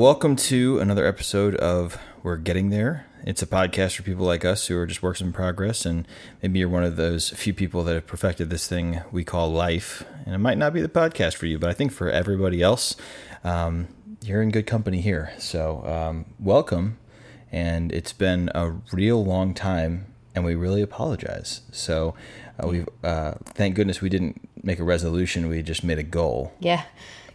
Welcome to another episode of We're Getting There. It's a podcast for people like us who are just works in progress, and maybe you're one of those few people that have perfected this thing we call life. And it might not be the podcast for you, but I think for everybody else, um, you're in good company here. So, um, welcome. And it's been a real long time, and we really apologize. So, uh, we uh, thank goodness we didn't make a resolution; we just made a goal. Yeah.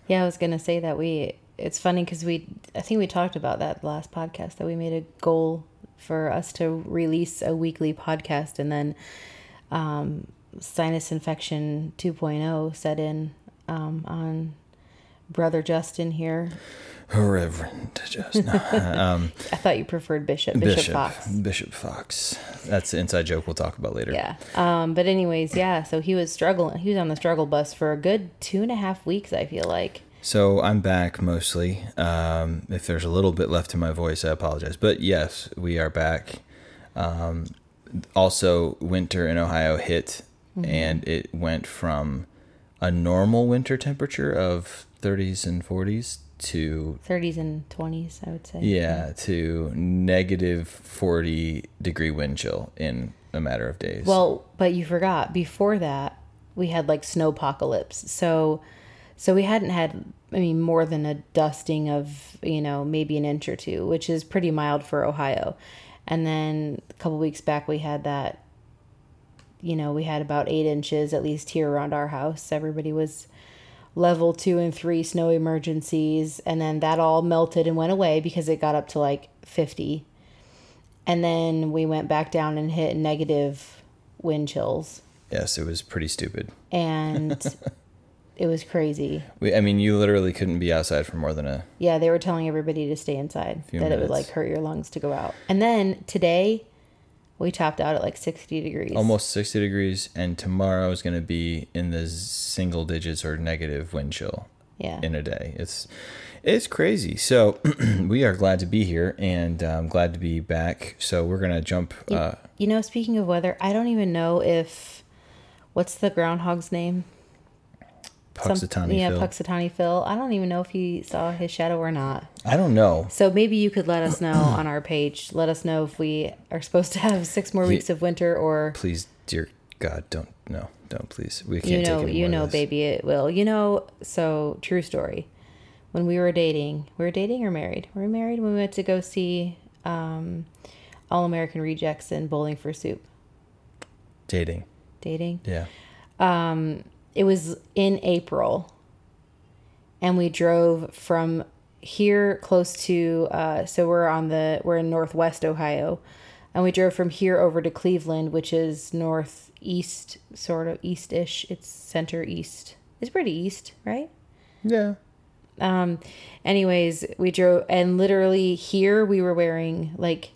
Yeah, I was to say that we it's funny cuz we I think we talked about that last podcast that we made a goal for us to release a weekly podcast and then um, sinus infection 2.0 set in um, on brother Justin here. Reverend Justin. um, I thought you preferred Bishop Bishop, Bishop Fox. Bishop Fox. That's the inside joke we'll talk about later. Yeah. Um, but anyways, yeah. So he was struggling. He was on the struggle bus for a good two and a half weeks. I feel like. So I'm back mostly. Um, if there's a little bit left in my voice, I apologize. But yes, we are back. Um, also, winter in Ohio hit, Mm-hmm. and it went from a normal winter temperature of 30s and 40s to 30s and 20s, I would say. yeah to negative 40 degree wind chill in a matter of days. Well, but you forgot before that we had like snow apocalypse. So so we hadn't had I mean more than a dusting of, you know, maybe an inch or two, which is pretty mild for Ohio. And then a couple weeks back we had that you know, we had about 8 inches at least here around our house. Everybody was level 2 and 3 snow emergencies and then that all melted and went away because it got up to like 50 and then we went back down and hit negative wind chills yes, it was pretty stupid. and it was crazy. We, I mean, you literally couldn't be outside for more than a yeah they were telling everybody to stay inside that it would like hurt your lungs to go out. And then today we topped out at like 60 degrees. Almost 60 degrees and tomorrow is going to be in the single digits or negative wind chill yeah. in a day. It's it's crazy. So we are glad to be here and um, glad to be back. So we're going to jump uh, you know speaking of weather i don't even know if what's the groundhog's name Some- Punxsutawney yeah Phil. punxsutawney phil i don't even know if he saw his shadow or not i don't know So maybe you could let us know on our page. Let us know if we are supposed to have six more weeks of winter or please dear god don't no don't please we can't you take know you know baby it will. You know, so true story. When we were dating, we were dating or married? We were married when we went to go see um, All American Rejects and Bowling for Soup? dating Dating. yeah it was in April, and we drove from here close to. Uh, so we're on the we're in Northwest Ohio, and we drove from here over to Cleveland, which is northeast, sort of east-ish. It's center east. It's pretty east, right? yeah Um, anyways, we drove, and literally here we were wearing like.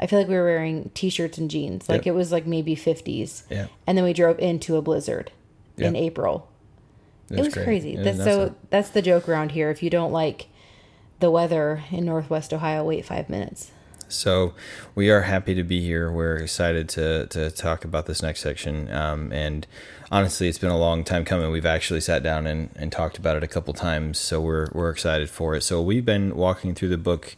I feel like we were wearing t-shirts and jeans. Like Yep. it was like maybe 50s. Yeah. And then we drove into a blizzard in Yep. April it was, great. crazy. That's nuts. so that's the joke around here. If you don't like the weather in Northwest Ohio, wait five minutes. So we are happy to be here. We're excited to to talk about this next section. Um, and honestly, it's been a long time coming. We've actually sat down and, and talked about it a couple times. So we're we're excited for it. So we've been walking through the book.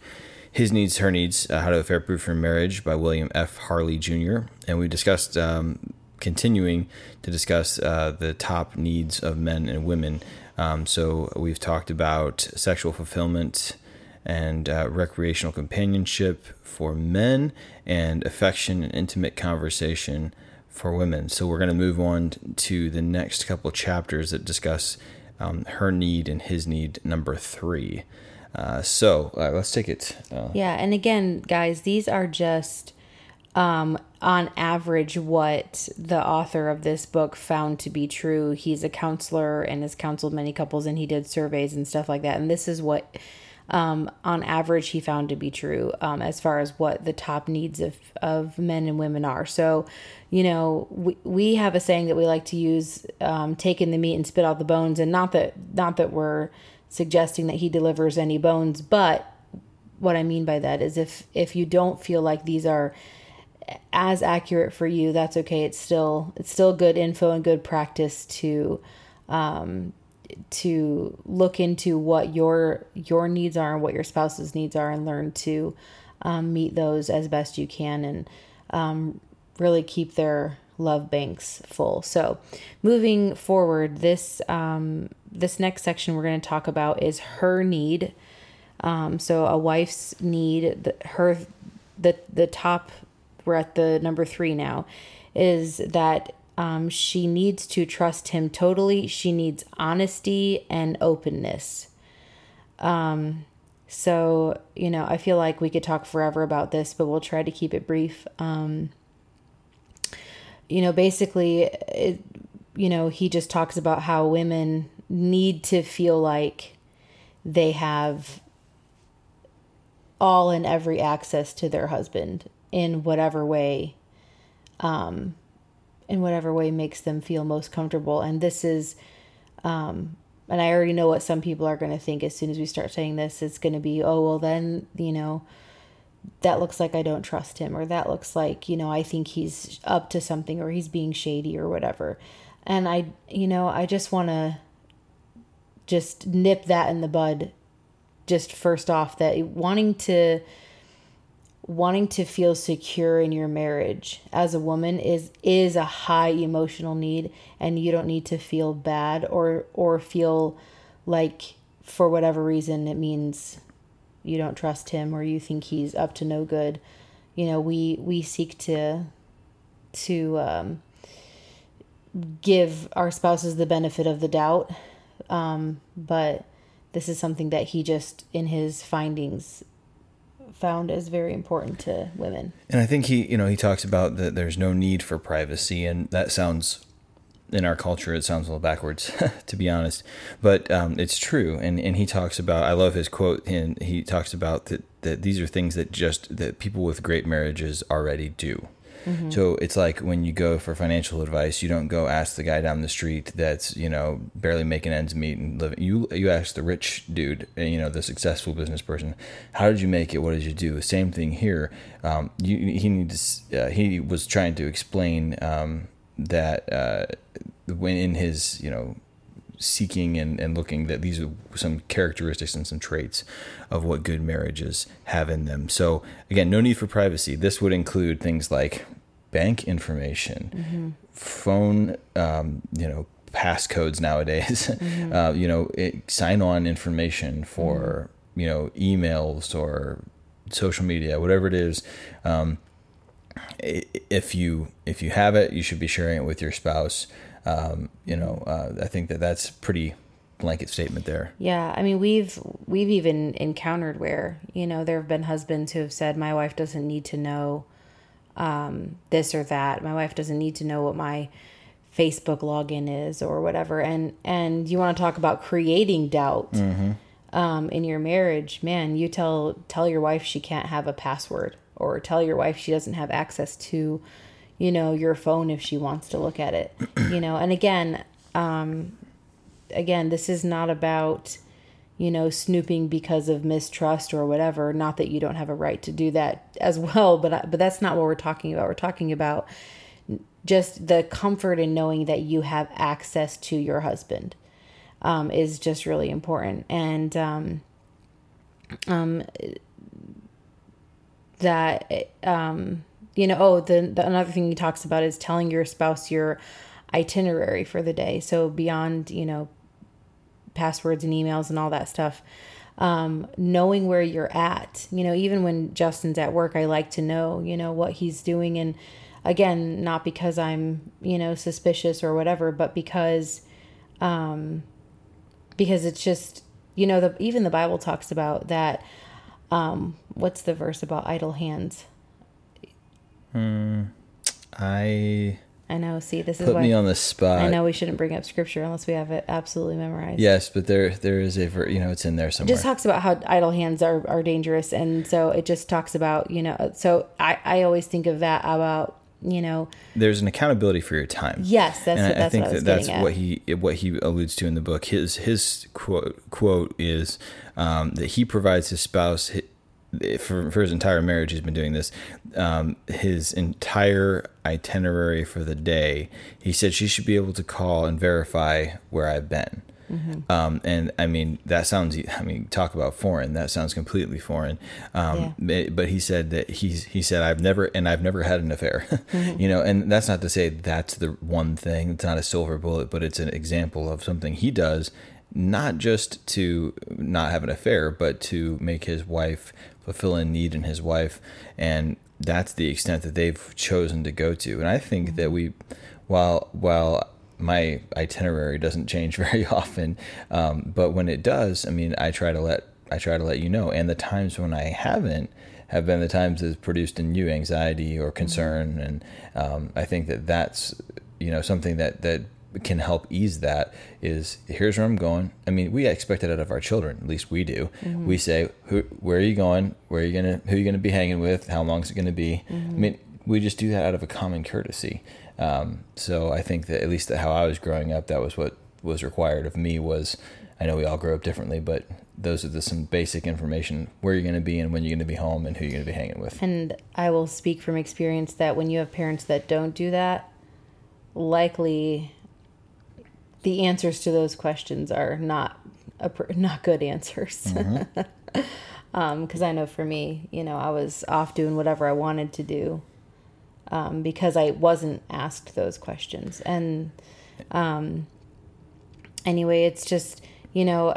His Needs, Her Needs, uh, How to Affair Proof for Marriage by William F. Harley Jr. And we discussed, um, continuing to discuss uh, the top needs of men and women. Um, so we've talked about sexual fulfillment, and uh, recreational companionship for men and affection and intimate conversation for women. So we're going to move on to the next couple chapters that discuss um, her need and his need, number three. Uh, so uh, let's take it. Uh, Yeah, and again, guys, these are just um, on average what the author of this book found to be true. He's a counselor and has counseled many couples, and he did surveys and stuff like that. And this is what, um, on average, he found to be true um, as far as what the top needs of of men and women are. So, you know, we we have a saying that we like to use: um, "Take in the meat and spit out the bones." And not that not that we're suggesting that he delivers any bones, but what I mean by that is if if you don't feel like these are as accurate for you, that's okay. It's still it's still good info and good practice to um, to look into what your your needs are and what your spouse's needs are and learn to um, meet those as best you can and um, really keep their love banks full so moving forward this um, this next section we're going to talk about is her need um, so a wife's need the, her the the top we're at the number three now is that um, she needs to trust him totally. She needs honesty and openness. Um, so, you know, I feel like we could talk forever about this, but we'll try to keep it brief. Um, you know, basically, it, you know, he just talks about how women need to feel like they have all and every access to their husband in whatever way um, in whatever way makes them feel most comfortable. And this is, um, and I already know what some people are going to think as soon as we start saying this. It's going to be, oh, well, then, you know, that looks like I don't trust him, or that looks like, you know, I think he's up to something, or he's being shady, or whatever. And I, you know, I just want to just nip that in the bud, just first off, that wanting to, wanting to feel secure in your marriage as a woman is is a high emotional need and you don't need to feel bad or or feel like for whatever reason it means you don't trust him or you think he's up to no good. You know we we seek to to um, give our spouses the benefit of the doubt um, but this is something that he just in his findings found as very important to women. And I think he, you know, he talks about that there's no need for privacy, and that sounds in our culture it sounds a little backwards to be honest but um, it's true and and he talks about i love his quote and he talks about that that these are things that just that people with great marriages already do Mm-hmm. So it's like when you go for financial advice, you don't go ask the guy down the street that's you know barely making ends meet and living. You you ask the rich dude, eh, you know the successful business person, how did you make it? What did you do? Same thing here. Um, you, he needs uh, he was trying to explain um, that uh, when in his you know seeking and, and looking that these are some characteristics and some traits of what good marriages have in them. So again, no need for privacy. This would include things like bank information, mm-hmm. phone, um, you know, passcodes nowadays, mm-hmm. uh, you know, sign on information for, mm-hmm. you know, emails or social media, whatever it is. Um, if you if you have it, you should be sharing it with your spouse. Um, you know, uh, I think that that's pretty blanket statement there. Yeah, I mean we've we've even encountered where you know there have been husbands who have said my wife doesn't need to know um, this or that. My wife doesn't need to know what my Facebook login is or whatever. And and you want to talk about creating doubt mm-hmm. um, in your marriage, man. You tell tell your wife she can't have a password, or tell your wife she doesn't have access to, you know, your phone if she wants to look at it. you know, and again, um, again, this is not about you know, snooping because of mistrust or whatever. Not that you don't have a right to do that as well, but but that's not what we're talking about. We're talking about just the comfort in knowing that you have access to your husband um, is just really important, and um, um, that um, you know. Oh, the, the another thing he talks about is telling your spouse your itinerary for the day. So beyond you know passwords and emails and all that stuff. Um, knowing where you're at, you know, even when Justin's at work, I like to know, you know, what he's doing. And again, not because I'm, you know, suspicious or whatever, but because, um, because it's just, you know, the, even the Bible talks about that. Um, what's the verse about idle hands? Hmm. I I know. See, this is put why me on the spot. I know we shouldn't bring up scripture unless we have it absolutely memorized. Yes, but there there is a you know it's in there somewhere. It just talks about how idle hands are are dangerous, and so it just talks about you know. So I I always think of that about you know. There's an accountability for your time. Yes, that's and what, that's I think what I that that's what he what he alludes to in the book. His his quote quote is um, that he provides his spouse for, for his entire marriage, he's been doing this. Um, his entire itinerary for the day, he said she should be able to call and verify where I've been. Mm-hmm. Um, and I mean, that sounds, I mean, talk about foreign, that sounds completely foreign. Um, yeah. but he said that he's, he said, I've never, and I've never had an affair, mm-hmm. you know, and that's not to say that's the one thing, it's not a silver bullet, but it's an example of something he does, not just to not have an affair, but to make his wife fulfill a need in his wife. And that's the extent that they've chosen to go to. And I think mm-hmm. that we, while, while, my itinerary doesn't change very often. Um, but when it does, I mean, I try to let I try to let you know. And the times when I haven't have been the times that's produced in you anxiety or concern. Mm-hmm. And um, I think that that's you know something that that can help ease that is here's where I'm going. I mean, we expect it out of our children. At least we do. Mm-hmm. We say, who, where are you going? Where are you gonna? Who are you gonna be hanging with? How long is it gonna be? Mm-hmm. I mean, we just do that out of a common courtesy. Um, so I think that at least how I was growing up, that was what was required of me. Was I know we all grow up differently, but those are the some basic information where you're going to be and when you're going to be home and who you're going to be hanging with. And I will speak from experience that when you have parents that don't do that, likely the answers to those questions are not not good answers. Because mm-hmm. um, I know for me, you know, I was off doing whatever I wanted to do um, because I wasn't asked those questions. And um, anyway, it's just, you know,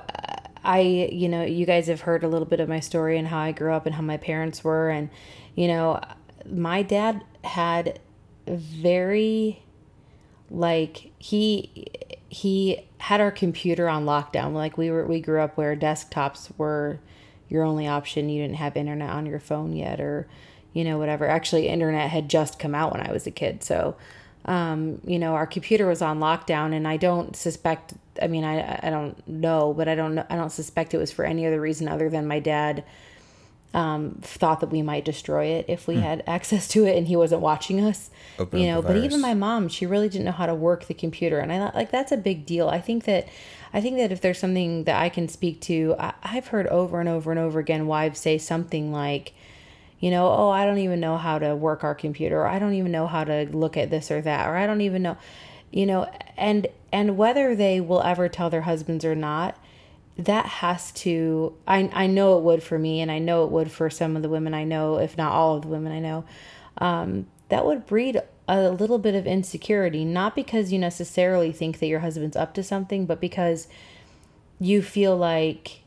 I, you know, you guys have heard a little bit of my story and how I grew up and how my parents were. And, you know, my dad had very, like, he, he had our computer on lockdown. Like we were, we grew up where desktops were your only option. You didn't have internet on your phone yet, or you know, whatever. Actually, internet had just come out when I was a kid. So, um, you know, our computer was on lockdown and I don't suspect, I mean, I, I don't know, but I don't know, I don't suspect it was for any other reason other than my dad, um, thought that we might destroy it if we hmm. had access to it and he wasn't watching us, Open you know, but even my mom, she really didn't know how to work the computer. And I thought like, that's a big deal. I think that, I think that if there's something that I can speak to, I, I've heard over and over and over again wives say something like, you know, oh, I don't even know how to work our computer, or I don't even know how to look at this or that, or I don't even know, you know, and and whether they will ever tell their husbands or not, that has to I I know it would for me, and I know it would for some of the women I know, if not all of the women I know. Um, that would breed a little bit of insecurity, not because you necessarily think that your husband's up to something, but because you feel like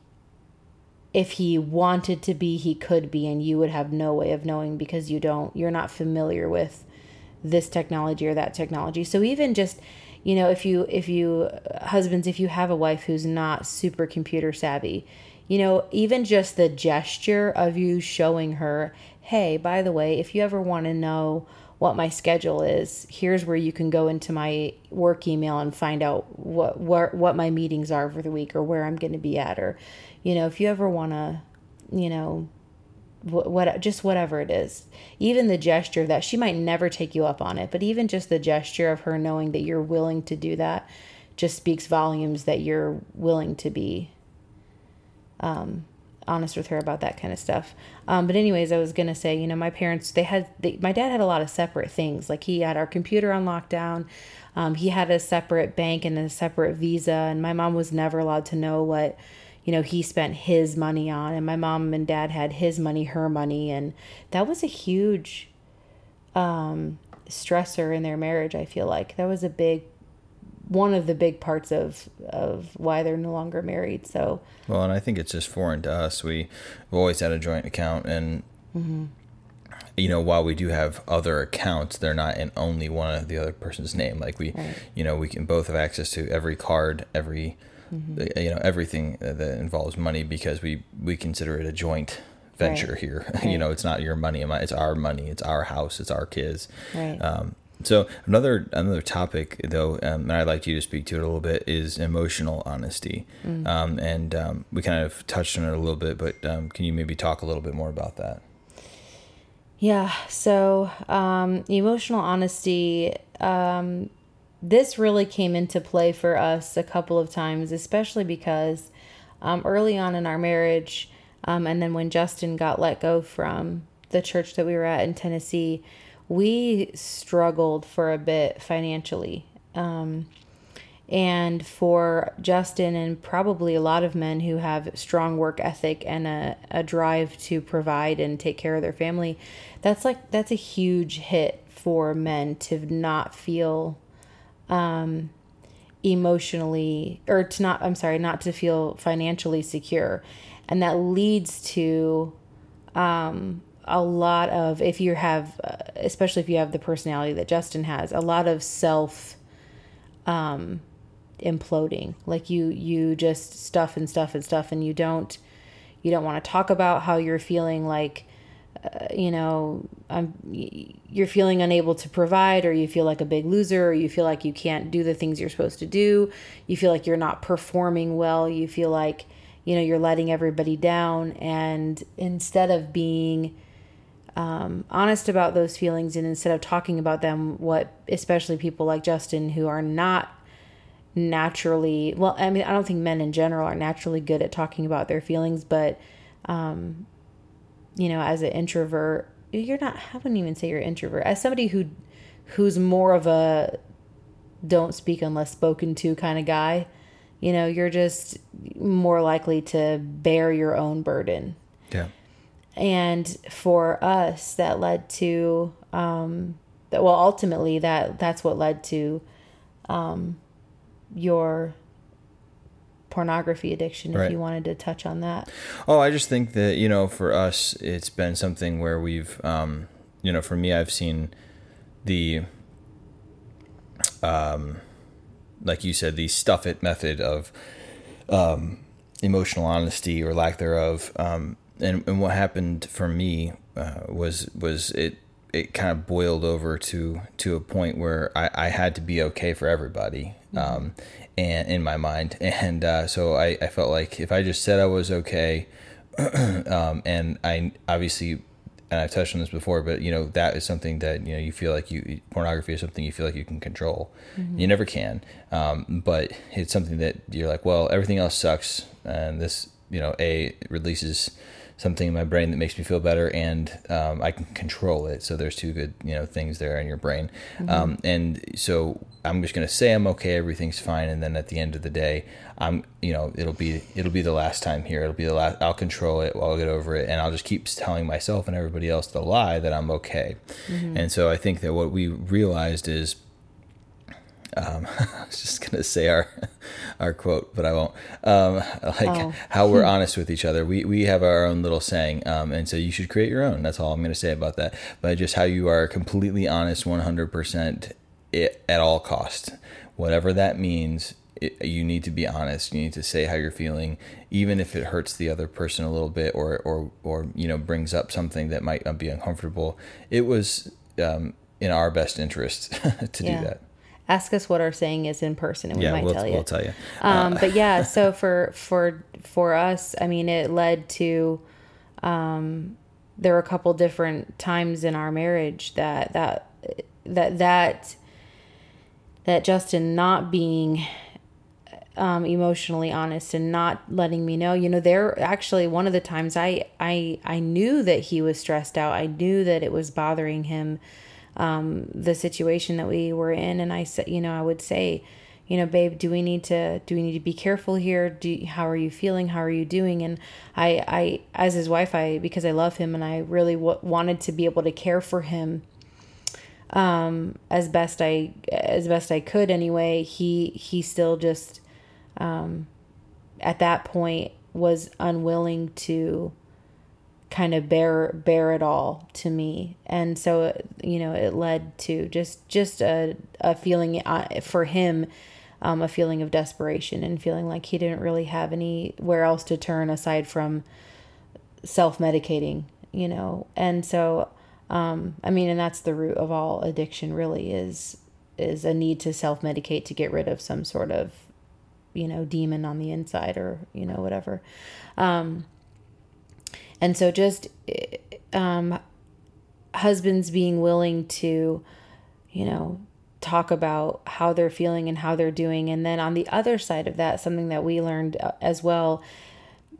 if he wanted to be, he could be, and you would have no way of knowing because you don't, you're not familiar with this technology or that technology. So even just, you know, if you, if you, uh, husbands, if you have a wife who's not super computer savvy, you know, even just the gesture of you showing her, hey, by the way, if you ever want to know what my schedule is, here's where you can go into my work email and find out what, what, what my meetings are for the week or where I'm going to be at or, you know, if you ever want to, you know, what, just whatever it is. Even the gesture that she might never take you up on it but even just the gesture of her knowing that you're willing to do that just speaks volumes that you're willing to be um, honest with her about that kind of stuff. Um, but anyways i was gonna say you know my parents they had they, my dad had a lot of separate things. Like he had our computer on lockdown. Um, he had a separate bank and a separate visa and my mom was never allowed to know what you know, he spent his money on, and my mom and dad had his money, her money, and that was a huge um, stressor in their marriage. I feel like that was a big one of the big parts of of why they're no longer married. So well, and I think it's just foreign to us. We have always had a joint account, and mm-hmm. you know, while we do have other accounts, they're not in only one of the other person's name. Like we, right. you know, we can both have access to every card, every mm-hmm. you know everything that involves money because we we consider it a joint venture right. here. Right. you know, it's not your money, it's our money, it's our house, it's our kids. Right. Um, so another another topic though, um, and I'd like you to speak to it a little bit is emotional honesty, mm-hmm. um, and um, we kind of touched on it a little bit, but um, can you maybe talk a little bit more about that? Yeah. So um, emotional honesty. This really came into play for us a couple of times, especially because um, early on in our marriage, um, and then when Justin got let go from the church that we were at in Tennessee, we struggled for a bit financially. Um, And for Justin and probably a lot of men who have strong work ethic and a, a drive to provide and take care of their family, that's like that's a huge hit for men to not feel um, emotionally or to not I'm sorry, not to feel financially secure. And that leads to um, a lot of if you have uh, especially if you have the personality that Justin has, a lot of self um imploding. Like you you just stuff and stuff and stuff and you don't you don't want to talk about how you're feeling like uh, you know, I'm, you're feeling unable to provide, or you feel like a big loser, or you feel like you can't do the things you're supposed to do. You feel like you're not performing well. You feel like, you know, you're letting everybody down. And instead of being um, honest about those feelings and instead of talking about them, what especially people like Justin who are not naturally, well, I mean, I don't think men in general are naturally good at talking about their feelings, but, um, you know, as an introvert, you're not, I wouldn't even say you're an introvert. As somebody who, who's more of a don't speak unless spoken to kind of guy, you know, you're just more likely to bear your own burden. Yeah. And for us, that led to, um, that, well, ultimately that, that's what led to, um, your pornography addiction if Right. you wanted to touch on that Oh, I just think that you know, for us, it's been something where we've, um, you know, for me, I've seen the, um, like you said, the stuff it method of, um, emotional honesty or lack thereof. Um, and and what happened for me uh, was was it it kind of boiled over to to a point where I, I had to be okay for everybody um, and in my mind. And uh, so I, I felt like if I just said I was okay um, and I obviously and I've touched on this before but you know that is something that you know you feel like you pornography is something you feel like you can control. You never can um, but it's something that you're like well everything else sucks and this you know a releases something in my brain that makes me feel better and um, I can control it. So there's two good, you know, things there in your brain. Um, and so I'm just going to say I'm okay. Everything's fine. And then at the end of the day, I'm, you know, it'll be, it'll be the last time here. It'll be the last, I'll control it. I'll get over it. And I'll just keep telling myself and everybody else the lie that I'm okay. And so I think that what we realized is, um, I was just gonna say our our quote, but I won't. Um, like Oh. how we're honest with each other. We we have our own little saying, um, and so you should create your own. That's all I'm gonna say about that. But just how you are completely honest, 100 percent at all cost, whatever that means. It, you need to be honest. You need to say how you're feeling, even if it hurts the other person a little bit, or or or you know brings up something that might be uncomfortable. It was um, in our best interest to Yeah. do that. Ask us what our saying is in person and we Yeah, might we'll tell you. we'll tell you. um, but yeah so for for for us i mean it led to um, there were a couple different times in our marriage that that that that that justin not being um, emotionally honest and not letting me know you know there actually one of the times i i i knew that he was stressed out. I knew that it was bothering him um, the situation that we were in. And i said you know i would say you know babe do we need to do we need to be careful here? Do how are you feeling? How are you doing? And i i as his wife i because i love him and i really w- wanted to be able to care for him um as best i as best i could anyway he he still just um at that point was unwilling to kind of bear bear it all to me. And so you know it led to just just a, a feeling uh, for him um, a feeling of desperation and feeling like he didn't really have anywhere else to turn aside from self-medicating you know? And so um, i mean and that's the root of all addiction really is is a need to self-medicate to get rid of some sort of you know demon on the inside or you know whatever. Um, and so just um, husbands being willing to you know talk about how they're feeling and how they're doing and then on the other side of that something that we learned uh, as well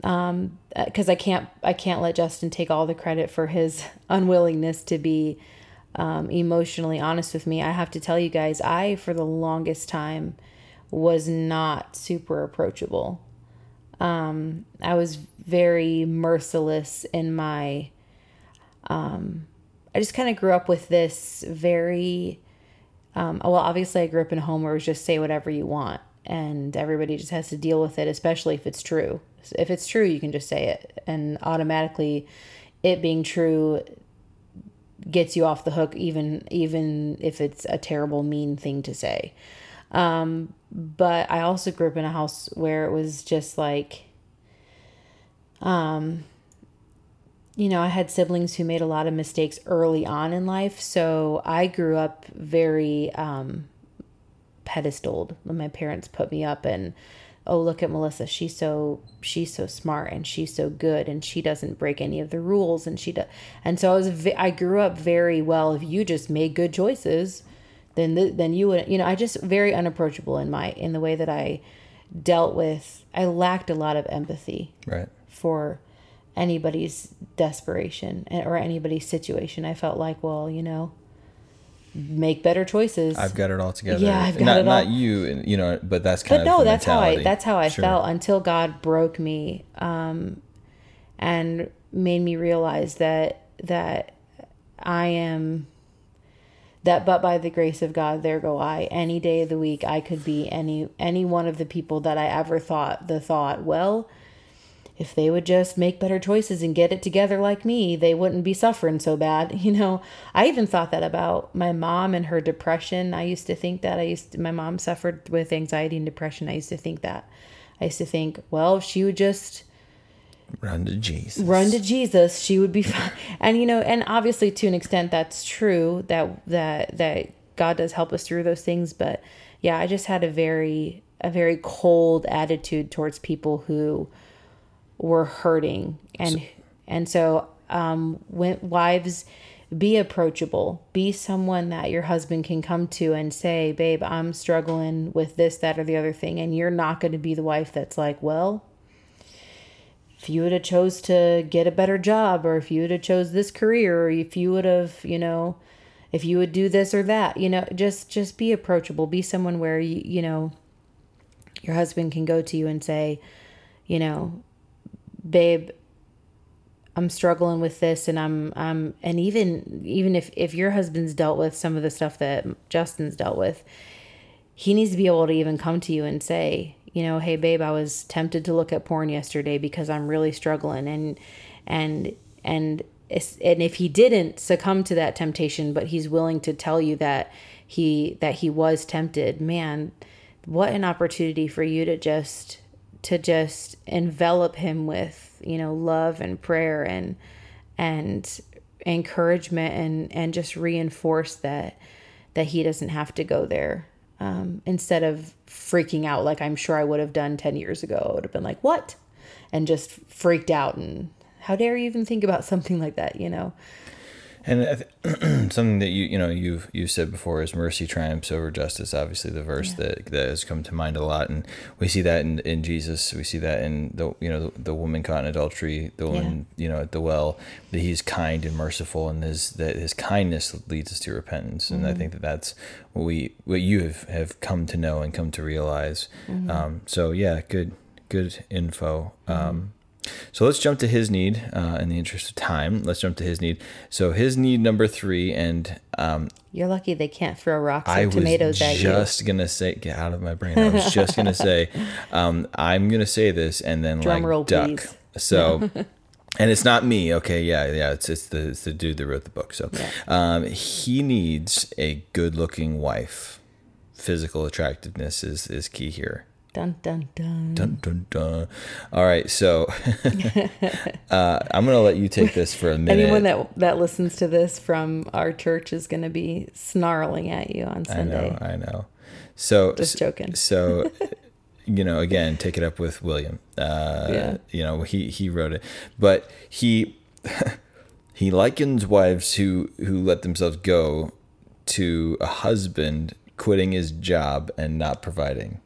um because i can't i can't let justin take all the credit for his unwillingness to be um, emotionally honest with me i have to tell you guys i for the longest time was not super approachable. Um, I was very merciless in my. Um, I just kind of grew up with this very. Um, well, obviously, I grew up in a home where it was just say whatever you want, and everybody just has to deal with it, especially if it's true. If it's true, you can just say it, and automatically, it being true gets you off the hook, even even if it's a terrible, mean thing to say. Um, but I also grew up in a house where it was just like, um, you know, I had siblings who made a lot of mistakes early on in life. So I grew up very um, pedestaled. My parents put me up and, oh, look at Melissa. She's so she's so smart and she's so good and she doesn't break any of the rules and she does. And so I was I grew up very well. If you just made good choices, then the, then you would you know I just very unapproachable in my in the way that I dealt with. I lacked a lot of empathy. Right. For anybody's desperation or anybody's situation. I felt like, well, you know, make better choices. I've got it all together. Yeah, I've got not, it all. Not you, and you know, but that's kind but of no, that's how I that's how I Sure. felt until God broke me, um, and made me realize that that I am that but by the grace of God there go I. Any day of the week I could be any any one of the people that I ever thought the thought well if they would just make better choices and get it together like me they wouldn't be suffering so bad you know? I even thought that about my mom and her depression. I used to think that. I used to, my mom suffered with anxiety and depression. I used to think that. I used to think well if she would just Run to Jesus. run to Jesus, she would be fine. And you know, and obviously to an extent that's true that that that God does help us through those things, but yeah, I just had a very a very cold attitude towards people who were hurting. And and so um when wives be approachable. Be someone that your husband can come to and say babe i'm struggling with this that or the other thing. And you're not going to be the wife that's like well if you would have chose to get a better job or if you would have chose this career or if you would have you know if you would do this or that you know just just be approachable. Be someone where you you know your husband can go to you and say you know babe i'm struggling with this and i'm i'm and even even if if your husband's dealt with some of the stuff that justin's dealt with he needs to be able to even come to you and say, you know, hey babe, I was tempted to look at porn yesterday because I'm really struggling. And and and and if he didn't succumb to that temptation, but he's willing to tell you that he that he was tempted, man, what an opportunity for you to just to just envelop him with, you know, love and prayer and and encouragement and and just reinforce that that he doesn't have to go there um, instead of freaking out like I'm sure I would have done 10 years ago. I would have been like, what? And just freaked out. And how dare you even think about something like that, you know? And I th- something that you you know you've you said before is mercy triumphs over justice. Obviously, the verse that that has come to mind a lot, and we see that in, in Jesus. We see that in the you know the, the woman caught in adultery, the woman you know at the well. That he's kind and merciful, and his that his kindness leads us to repentance. And I think that that's what we what you have have come to know and come to realize. Um, so yeah, good good info. Um, so let's jump to his need uh, in the interest of time. Let's jump to his need. So his need number three, and um, You're lucky they can't throw rocks I was tomatoes at you. I was just gonna say, get out of my brain. I was just gonna say, um, I'm gonna say this and then Drum like roll, duck. please. So. And it's not me, okay? Yeah, yeah. It's it's the it's the dude that wrote the book. So, um, he needs a good-looking wife. Physical attractiveness is is key here. Dun, dun, dun. Dun, dun, dun. All right, so uh, I'm gonna let you take this for a minute. Anyone that that listens to this from our church is going to be snarling at you on Sunday. I know, I know. So Just joking. So, you know, again, take it up with William. Uh, Yeah. You know, he he wrote it, but he he likens wives who who let themselves go to a husband quitting his job and not providing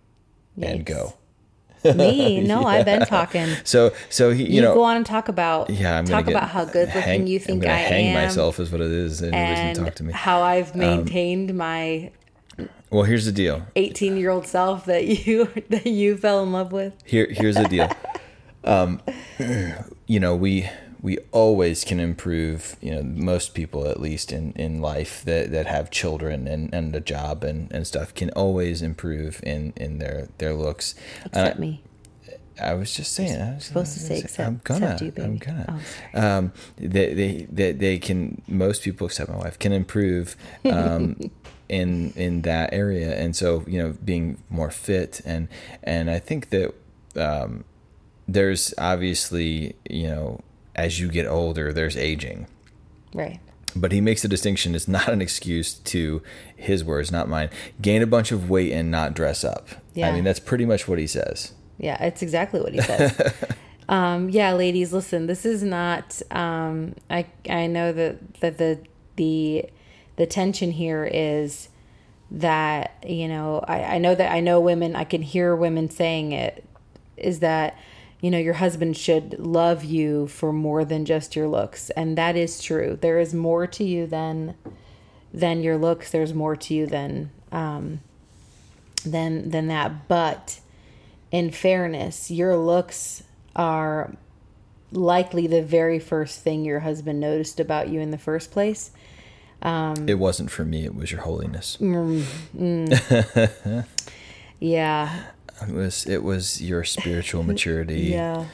and Yikes. go. Me? No, I've been talking. So so he you, You, know go on and talk about yeah I'm talk about how good looking hang- you think I'm I hang am, myself is what it is and, and and talk to me. Um, how I've maintained my Well, here's the deal. 18 year old self that you that you fell in love with? Here, here's the deal. Um, you know, we we always can improve. You know, most people, at least in, in life, that, that have children and, and a job and, and stuff, can always improve in, in their their looks. Except me. I was just saying. I was supposed to say except- I'm gonna. except you, baby. I'm gonna. Oh, um, they, they they they can. Most people, except my wife, can improve. Um, in in that area, and so you know, being more fit, and and I think that um, there's obviously you know, as you get older, there's aging Right. but he makes a distinction it's not an excuse to his words not mine gain a bunch of weight and not dress up Yeah. i mean that's pretty much what he says Yeah, it's exactly what he says. um, yeah, ladies, listen. This is not. Um, I I know that that the the the tension here is that you know I, I know that I know women. I can hear women saying it. Is that you know your husband should love you for more than just your looks, and that is true. There is more to you than than your looks. There's more to you than um, than than that. But in fairness, your looks are likely the very first thing your husband noticed about you in the first place. Um, it wasn't for me it was your holiness Yeah, it was it was your spiritual maturity. Yeah,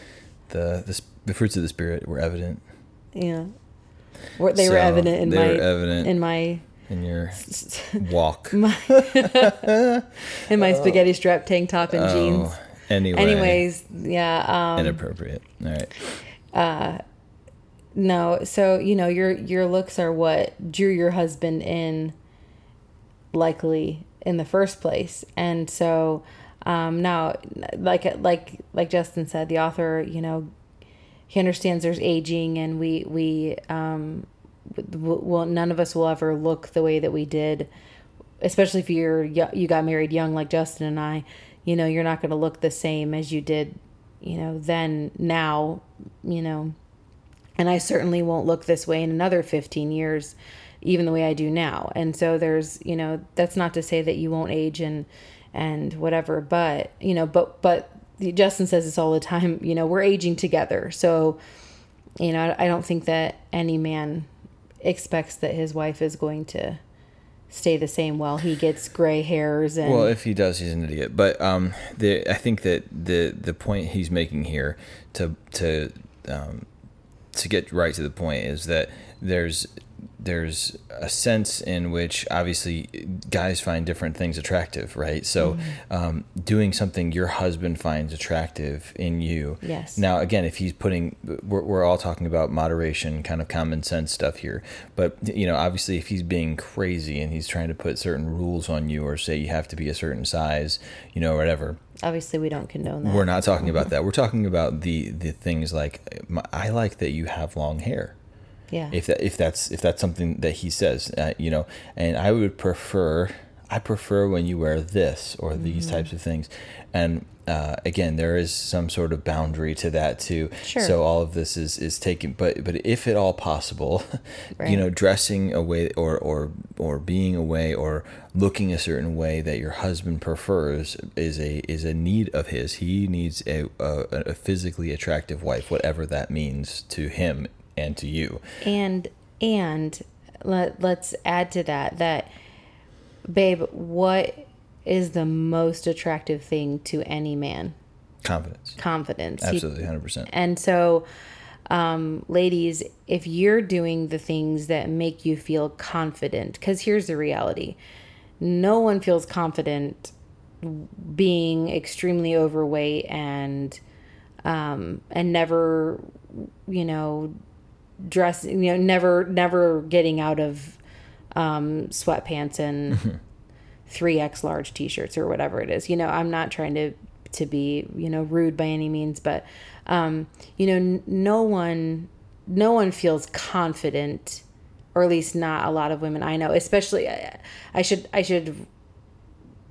the, the the fruits of the spirit were evident. Yeah. Were- They were evident in they my were evident in my in your walk. in my spaghetti strap tank top and jeans. oh anyway. Anyways, yeah. Um, inappropriate. All right Uh, No, so you know your your looks are what drew your husband in, likely in the first place, and so um, now, like like like Justin said, the author, you know, he understands there's aging, and we we um, well none of us will ever look the way that we did, especially if you're you got married young like Justin and I, you know, you're not going to look the same as you did, you know, then now, you know and I certainly won't look this way in another 15 years even the way I do now. And so there's, you know, that's not to say that you won't age and and whatever, but, you know, but but Justin says this all the time, you know, we're aging together. So, you know, I, don't think that any man expects that his wife is going to stay the same while he gets gray hairs and Well, if he does, he's an idiot. But um, the I think that the the point he's making here to to um, to get right to the point is that there's there's a sense in which obviously guys find different things attractive, right? So, Mm-hmm. um, doing something your husband finds attractive in you. Yes. Now, again, if he's putting, we're, we're all talking about moderation, kind of common sense stuff here. But you know, obviously, if he's being crazy and he's trying to put certain rules on you, or say you have to be a certain size, you know, whatever. obviously we don't condone that. We're not talking about that. We're talking about the the things like I like that you have long hair yeah. if that if that's if that's something that he says uh, you know and i would prefer i prefer when you wear this or these Mm-hmm. types of things and uh, again there is some sort of boundary to that too Sure. so all of this is is taken but but if at all possible Right. you know dressing away or or or being away or looking a certain way that your husband prefers is a is a need of his he needs a a, a physically attractive wife whatever that means to him and to you And and let let's add to that that babe, what is the most attractive thing to any man? confidence Confidence. Absolutely 100% and so um ladies, if you're doing the things that make you feel confident cuz here's the reality. No one feels confident being extremely overweight and um and never you know dress you know never never getting out of um sweatpants and 3x large t-shirts or whatever it is. You know i'm not trying to to be you know rude by any means but um you know n- no one no one feels confident or at least not a lot of women i know especially I, I should i should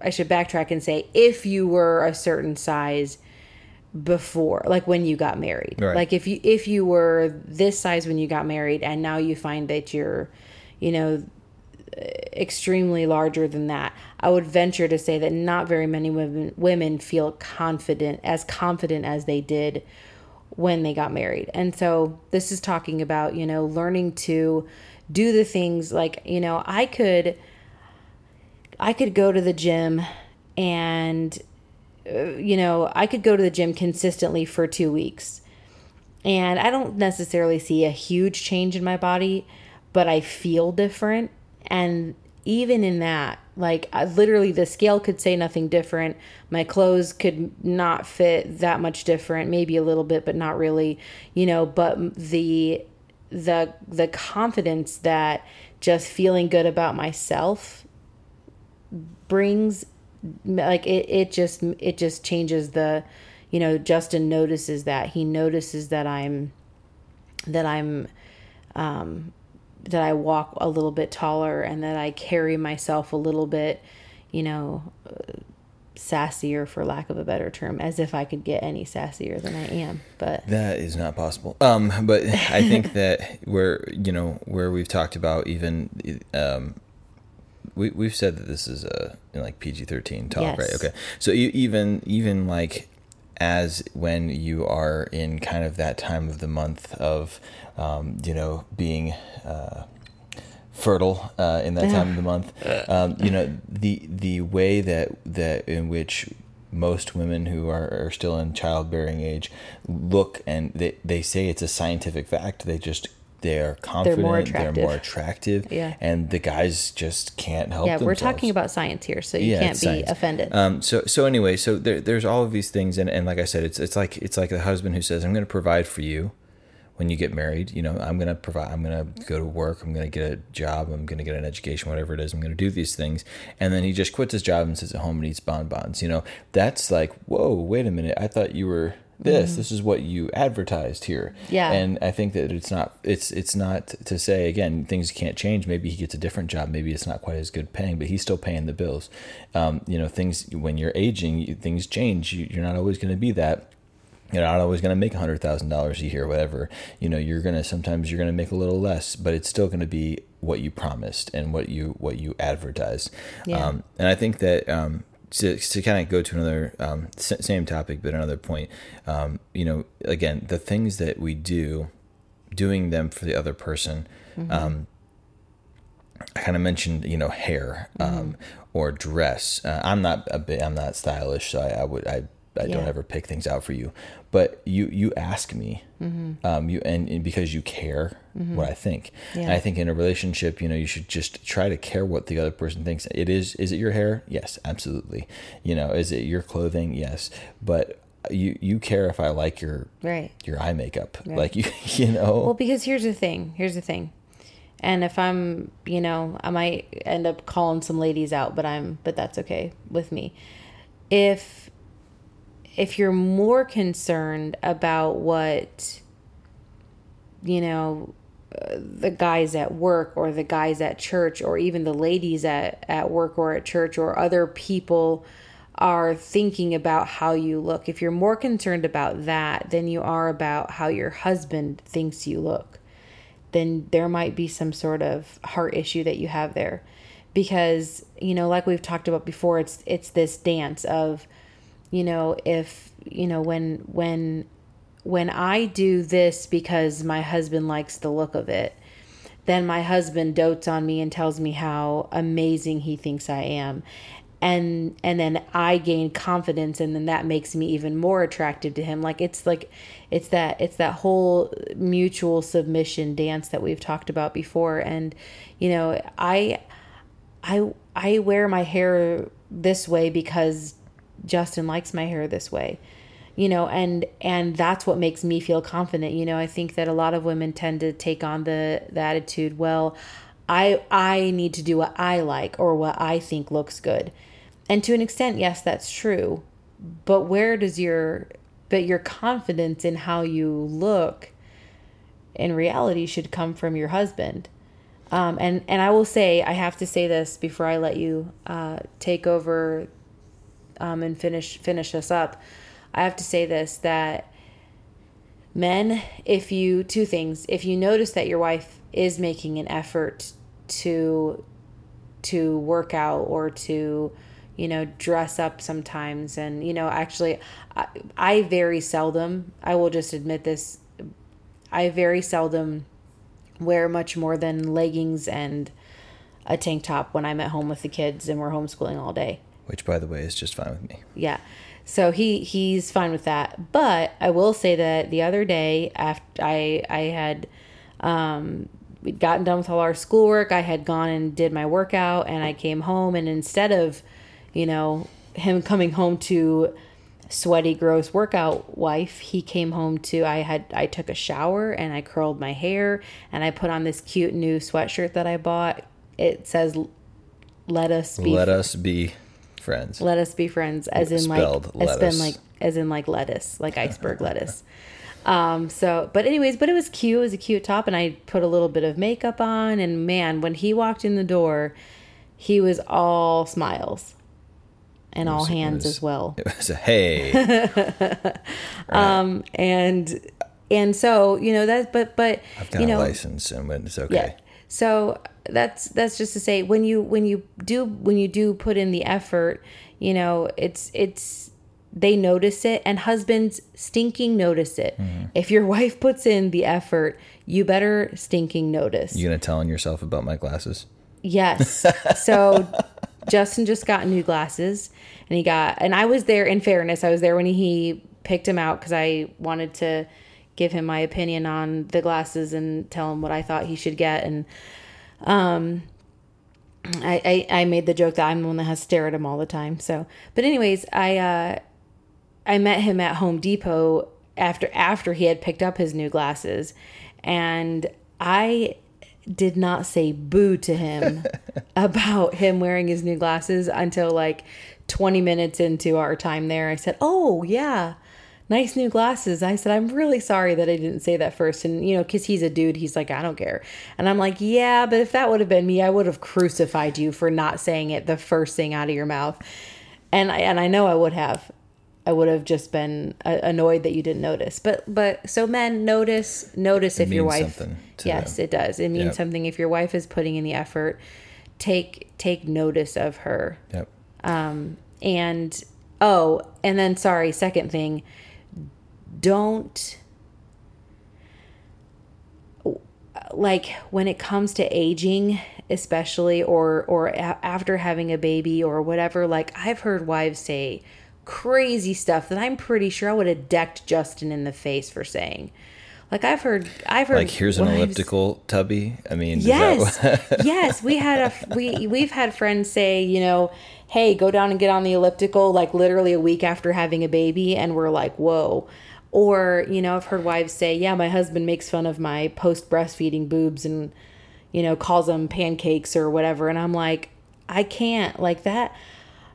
i should backtrack and say if you were a certain size before like when you got married Right. like if you if you were this size when you got married and now you find that you're you know extremely larger than that. I would venture to say that not very many women women feel confident as confident as they did when they got married. And so this is talking about, you know, learning to do the things like, you know, I could I could go to the gym and Uh, you know, I could go to the gym consistently for 2 weeks. And I don't necessarily see a huge change in my body, but I feel different and even in that like I, literally the scale could say nothing different my clothes could not fit that much different maybe a little bit but not really you know but the the the confidence that just feeling good about myself brings like it, it just it just changes the you know justin notices that he notices that i'm that i'm um that I walk a little bit taller and that I carry myself a little bit, you know, uh, sassier for lack of a better term, as if I could get any sassier than I am. But that is not possible. Um, but I think that where you know where we've talked about even um, we we've said that this is a like PG thirteen talk, yes. right? Okay, so you, even even like as when you are in kind of that time of the month of um, you know being uh, fertile uh, in that time of the month um, you know the the way that that in which most women who are, are still in childbearing age look and they, they say it's a scientific fact they just they're confident, they're more attractive, they're more attractive yeah. and the guys just can't help. Yeah, themselves. we're talking about science here, so you yeah, can't be science. offended. Um, so so anyway, so there, there's all of these things, and, and like I said, it's it's like it's like the husband who says, "I'm going to provide for you." When you get married, you know, I'm going to provide, I'm going to go to work, I'm going to get a job, I'm going to get an education, whatever it is, I'm going to do these things. And then he just quits his job and sits at home and eats bonbons. You know, that's like, whoa, wait a minute. I thought you were this. Mm-hmm. This is what you advertised here. Yeah. And I think that it's not it's it's not to say again things can't change. Maybe he gets a different job. Maybe it's not quite as good paying, but he's still paying the bills. Um, you know, things when you're aging, things change. You, you're not always going to be that you're not always going to make hundred thousand dollars a year, whatever. You know, you're gonna sometimes you're gonna make a little less, but it's still going to be what you promised and what you what you advertised. Yeah. Um, and I think that um, to, to kind of go to another um, same topic but another point um, you know again the things that we do doing them for the other person mm-hmm. um, i kind of mentioned you know hair um, mm-hmm. or dress uh, i'm not a bit i'm not stylish so i, I would i I yeah. don't ever pick things out for you, but you you ask me, mm-hmm. um, you and, and, because you care mm-hmm. what I think. Yeah. And I think in a relationship, you know, you should just try to care what the other person thinks. It is is it your hair? Yes, absolutely. You know, is it your clothing? Yes, but you you care if I like your right your eye makeup, right. like you you know. Well, because here's the thing. Here's the thing. And if I'm, you know, I might end up calling some ladies out, but I'm, but that's okay with me. If if you're more concerned about what you know the guys at work or the guys at church or even the ladies at, at work or at church or other people are thinking about how you look if you're more concerned about that than you are about how your husband thinks you look then there might be some sort of heart issue that you have there. Because you know like we've talked about before it's it's this dance of you know if you know when when when i do this because my husband likes the look of it then my husband dotes on me and tells me how amazing he thinks i am. And and then i gain confidence and then that makes me even more attractive to him. Like it's like it's that it's that whole mutual submission dance that we've talked about before. And you know i i i wear my hair this way because Justin likes my hair this way you know and and that's what makes me feel confident you know. I think that a lot of women tend to take on the the attitude well i i need to do what i like or what i think looks good. And to an extent yes that's true but where does your but your confidence in how you look in reality should come from your husband. Um, and and I will say I have to say this before I let you uh, take over um, and finish finish us up, I have to say this that men, if you two things, if you notice that your wife is making an effort to to work out or to you know dress up sometimes and you know actually I, I very seldom i will just admit this i very seldom wear much more than leggings and a tank top when i'm at home with the kids and we're homeschooling all day Which, by the way, is just fine with me. yeah. So he he's fine with that. But I will say that the other day after I I had um we'd gotten done with all our schoolwork, I had gone and did my workout and I came home and instead of, you know, him coming home to sweaty gross workout wife, he came home to I had I took a shower and I curled my hair and I put on this cute new sweatshirt that I bought. It says let us be Let us be friends. let us be friends as in Spelled like as been lettuce. like as in like lettuce like iceberg lettuce um so but anyways but it was cute it was a cute top and i put a little bit of makeup on and man when he walked in the door he was all smiles and all was- it hands was- as well It was a hey. um and and so you know that but but I've got you know a license and when it's okay. yeah. So that's that's just to say when you when you do when you do put in the effort, you know, it's it's they notice it and husbands stinking notice it. Mm-hmm. If your wife puts in the effort, you better stinking notice. You gonna tell on yourself about my glasses? Yes. So Justin just got new glasses and he got and I was there in fairness, I was there when he picked him out cuz I wanted to give him my opinion on the glasses and tell him what I thought he should get and um I, I, I made the joke that I'm the one that has to stare at him all the time. So, but anyways, I uh, I met him at Home Depot after after he had picked up his new glasses, and I did not say boo to him about him wearing his new glasses until like 20 minutes into our time there. I said, "Oh yeah." Nice new glasses. I said, I'm really sorry that I didn't say that first. And, you know, because he's a dude, he's like, I don't care. And I'm like, yeah, but if that would have been me, I would have crucified you for not saying it the first thing out of your mouth. And I, and I know I would have. I would have just been uh, annoyed that you didn't notice. But but so men notice notice if your wife yes them. it does it means Yep. something if your wife is putting in the effort take take notice of her Yep. and oh and then sorry second thing don't like when it comes to aging especially or or a- after having a baby or whatever like i've heard wives say crazy stuff that i'm pretty sure i would have decked justin in the face for saying like i've heard i've heard Like here's an elliptical tubby. I mean, Yes, that- yes. We had a we we've had friends say, you know, hey, go down and get on the elliptical, like literally a week after having a baby, and we're like, whoa. Or you know, I've heard wives say, yeah, my husband makes fun of my post breastfeeding boobs and you know calls them pancakes or whatever, and I'm like, I can't like that.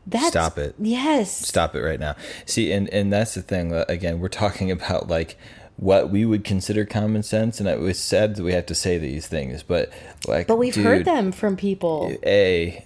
That's, Stop it. Yes. stop it right now. See, and and that's the thing. uh, Again, we're talking about like what we would consider common sense, and it was said that we have to say these things, but like, But we've heard them from people. a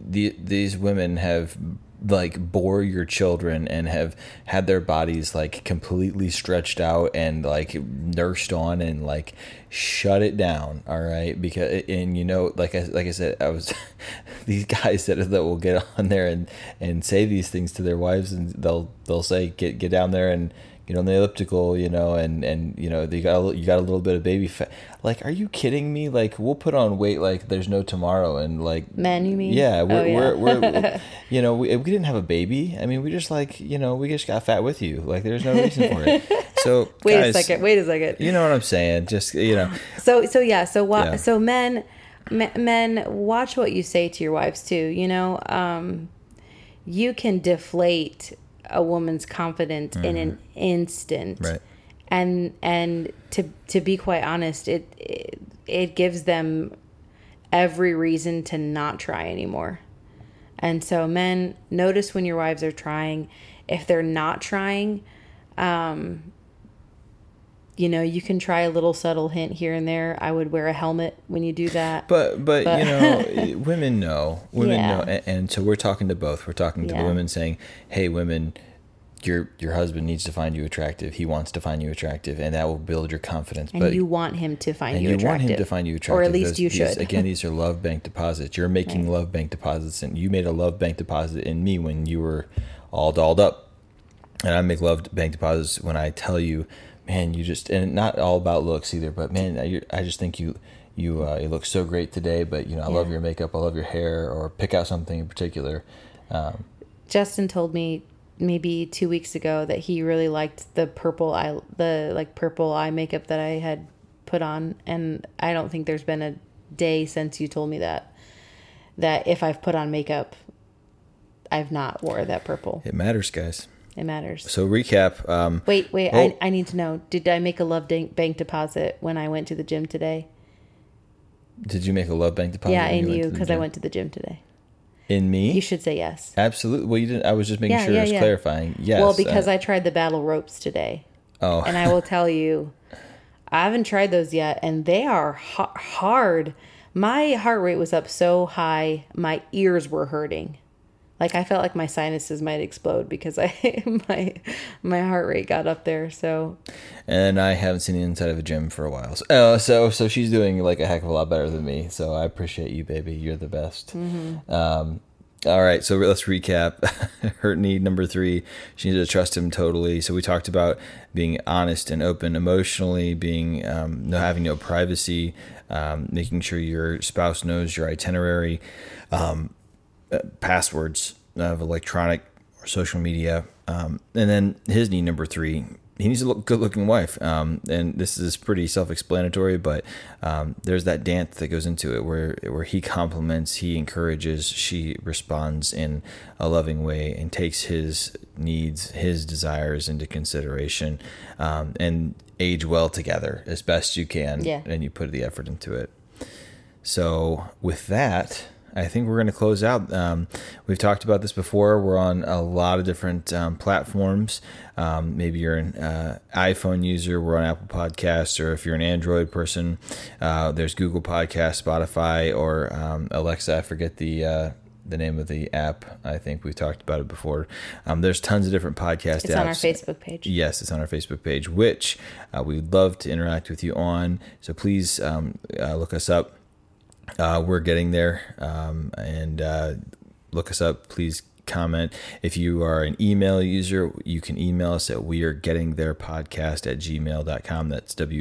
the, these women have like bore your children and have had their bodies like completely stretched out and like nursed on and like shut it down all right? Because and you know like I like I said I was these guys that that will get on there and and say these things to their wives and they'll they'll say get get down there and get on the elliptical, you know, and and you know, you got a, you got a little bit of baby fat. Like, are you kidding me? Like, we'll put on weight like there's no tomorrow, and like Men, you mean? Yeah, we're, Oh, yeah. we're, we're you know, we, we didn't have a baby. I mean, we just like you know, we just got fat with you. Like, there's no reason for it. So Wait guys, a second. Wait a second. You know what I'm saying? Just you know, So so yeah. So wa- Yeah. so men, men, watch what you say to your wives too. You know, um, you can deflate a woman's confidence in an instant, Mm-hmm. Right. And and to to be quite honest, it, it it gives them every reason to not try anymore. And so, men, notice when your wives are trying. If they're not trying, um, you know, you can try a little subtle hint here and there. I would wear a helmet when you do that. But but, But- you know, women know. Women Yeah. know, and, and so we're talking to both. We're talking to Yeah. the women saying, "Hey, women, your your husband needs to find you attractive. He wants to find you attractive, and that will build your confidence. And but you want him to find and you, you attractive. want him to find you attractive, or at least Those- you these- should. again, these are love bank deposits. You're making Right. love bank deposits, and you made a love bank deposit in me when you were all dolled up, and I make love bank deposits when I tell you, man, you just and not all about looks either, but man, I, I just think you. You, uh, you look so great today, but you know I love your makeup. I love your hair, or pick out something in particular. Um, Justin told me maybe two weeks ago that he really liked the purple eye, the like purple eye makeup that I had put on, and I don't think there's been a day since you told me that that if I've put on makeup, I've not wore that purple. it matters, guys. It matters. So recap. Um, Wait, wait. I, I need to know. Did I make a love bank, bank deposit when I went to the gym today? did you make a love bank deposit? yeah, in you because I went to the gym today. in me. You should say yes. Absolutely. Well, you didn't. I was just making Yeah, sure yeah, I was yeah. clarifying. Yes. well, because uh, I tried the battle ropes today. oh, and I will tell you, I haven't tried those yet, and they are ha- hard. My heart rate was up so high, my ears were hurting. Like I felt like my sinuses might explode because I my my heart rate got up there. So and I haven't seen the inside of a gym for a while. So, uh, so, so she's doing like a heck of a lot better than me. So I appreciate you, baby. You're the best. Mm-hmm. Um, all right, so let's recap. Her need number three, she needed to trust him totally. So we talked about being honest and open emotionally, being um, no having no privacy, um, making sure your spouse knows your itinerary, um, passwords of electronic or social media, um, and then his need number three. He needs a look, good-looking wife, um, and this is pretty self-explanatory. But um, there's that dance that goes into it, where where he compliments, he encourages, she responds in a loving way, and takes his needs, his desires into consideration, um, and age well together as best you can. Yeah. and you put the effort into it. So with that, I think we're going to close out. Um, we've talked about this before. We're on a lot of different um, platforms. Um, maybe you're an uh, iPhone user. We're on Apple Podcasts, or if you're an Android person, uh, there's Google Podcast, Spotify, or um, Alexa. I forget the. Uh, the name of the app. I think we've talked about it before. Um, there's tons of different podcast it's apps. on our Facebook page. Yes, it's on our Facebook page, which uh, we'd love to interact with you on. So please um, uh, look us up. Uh, we're getting there, um, and uh, look us up. Please comment. If you are an email user, you can email us at we are getting there podcast at gmail.com. That's W